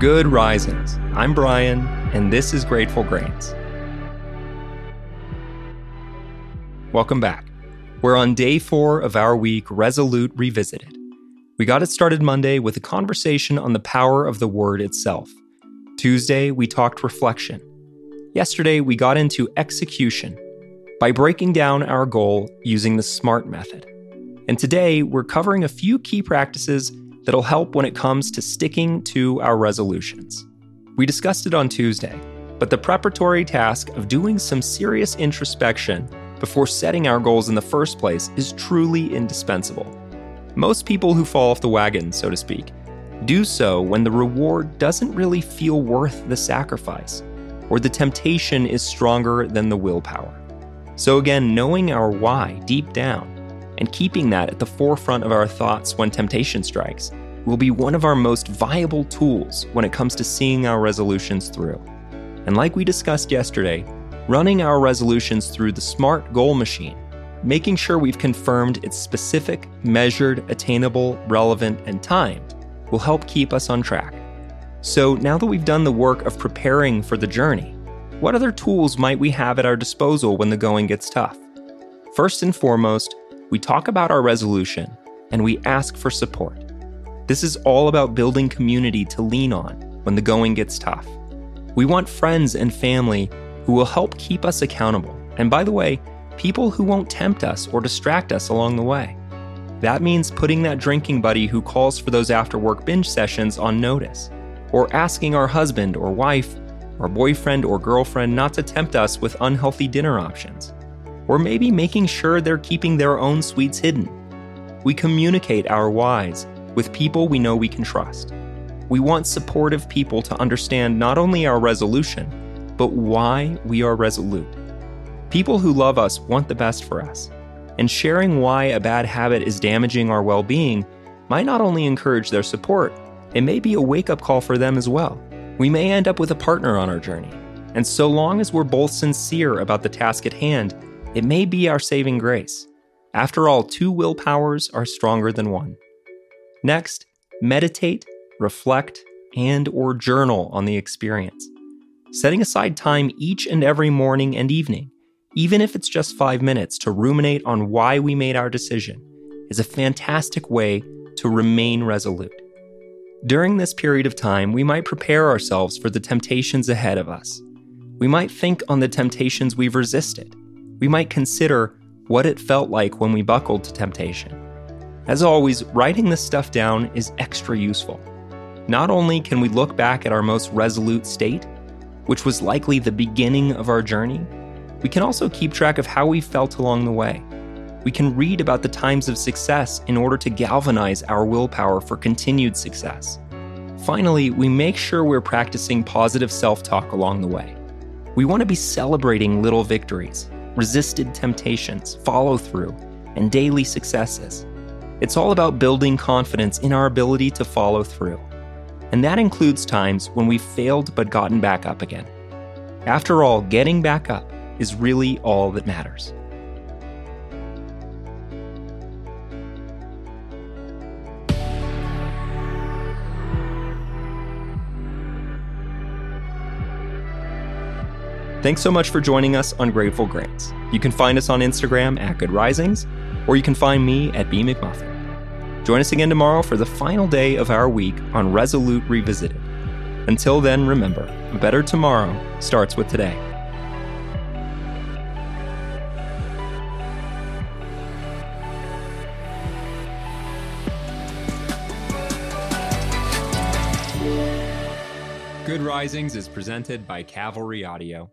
Good risings. I'm Bryan, and this is Grateful Grains. Welcome back. We're on day four of our week, Resolute Revisited. We got it started Monday with a conversation on the power of the word itself. Tuesday, we talked reflection. Yesterday, we got into execution by breaking down our goal using the SMART method. And today, we're covering a few key practices that'll help when it comes to sticking to our resolutions. We discussed it on Tuesday, but the preparatory task of doing some serious introspection before setting our goals in the first place is truly indispensable. Most people who fall off the wagon, so to speak, do so when the reward doesn't really feel worth the sacrifice, or the temptation is stronger than the willpower. So, again, knowing our why deep down and keeping that at the forefront of our thoughts when temptation strikes will be one of our most viable tools when it comes to seeing our resolutions through. And like we discussed yesterday, running our resolutions through the SMART goal machine, making sure we've confirmed it's specific, measured, attainable, relevant, and timed, will help keep us on track. So now that we've done the work of preparing for the journey, what other tools might we have at our disposal when the going gets tough? First and foremost, we talk about our resolution and we ask for support. This is all about building community to lean on when the going gets tough. We want friends and family who will help keep us accountable. And by the way, people who won't tempt us or distract us along the way. That means putting that drinking buddy who calls for those after work binge sessions on notice, or asking our husband or wife, or boyfriend or girlfriend not to tempt us with unhealthy dinner options or maybe making sure they're keeping their own sweets hidden. We communicate our whys with people we know we can trust. We want supportive people to understand not only our resolution, but why we are resolute. People who love us want the best for us, and sharing why a bad habit is damaging our well being might not only encourage their support, it may be a wake up call for them as well. We may end up with a partner on our journey, and so long as we're both sincere about the task at hand, it may be our saving grace. After all, two willpowers are stronger than one. Next, meditate, reflect, and or journal on the experience. Setting aside time each and every morning and evening, even if it's just 5 minutes to ruminate on why we made our decision, is a fantastic way to remain resolute. During this period of time, we might prepare ourselves for the temptations ahead of us. We might think on the temptations we've resisted we might consider what it felt like when we buckled to temptation. As always, writing this stuff down is extra useful. Not only can we look back at our most resolute state, which was likely the beginning of our journey, we can also keep track of how we felt along the way. We can read about the times of success in order to galvanize our willpower for continued success. Finally, we make sure we're practicing positive self talk along the way. We want to be celebrating little victories, resisted temptations, follow through, and daily successes. It's all about building confidence in our ability to follow through. And that includes times when we've failed but gotten back up again. After all, getting back up is really all that matters. Thanks so much for joining us on Grateful Grains. You can find us on Instagram at Good Risings, or you can find me at B McMullin. Join us again tomorrow for the final day of our week on Resolute Revisited. Until then, remember, a better tomorrow starts with today. Good Risings is presented by Cavalry Audio.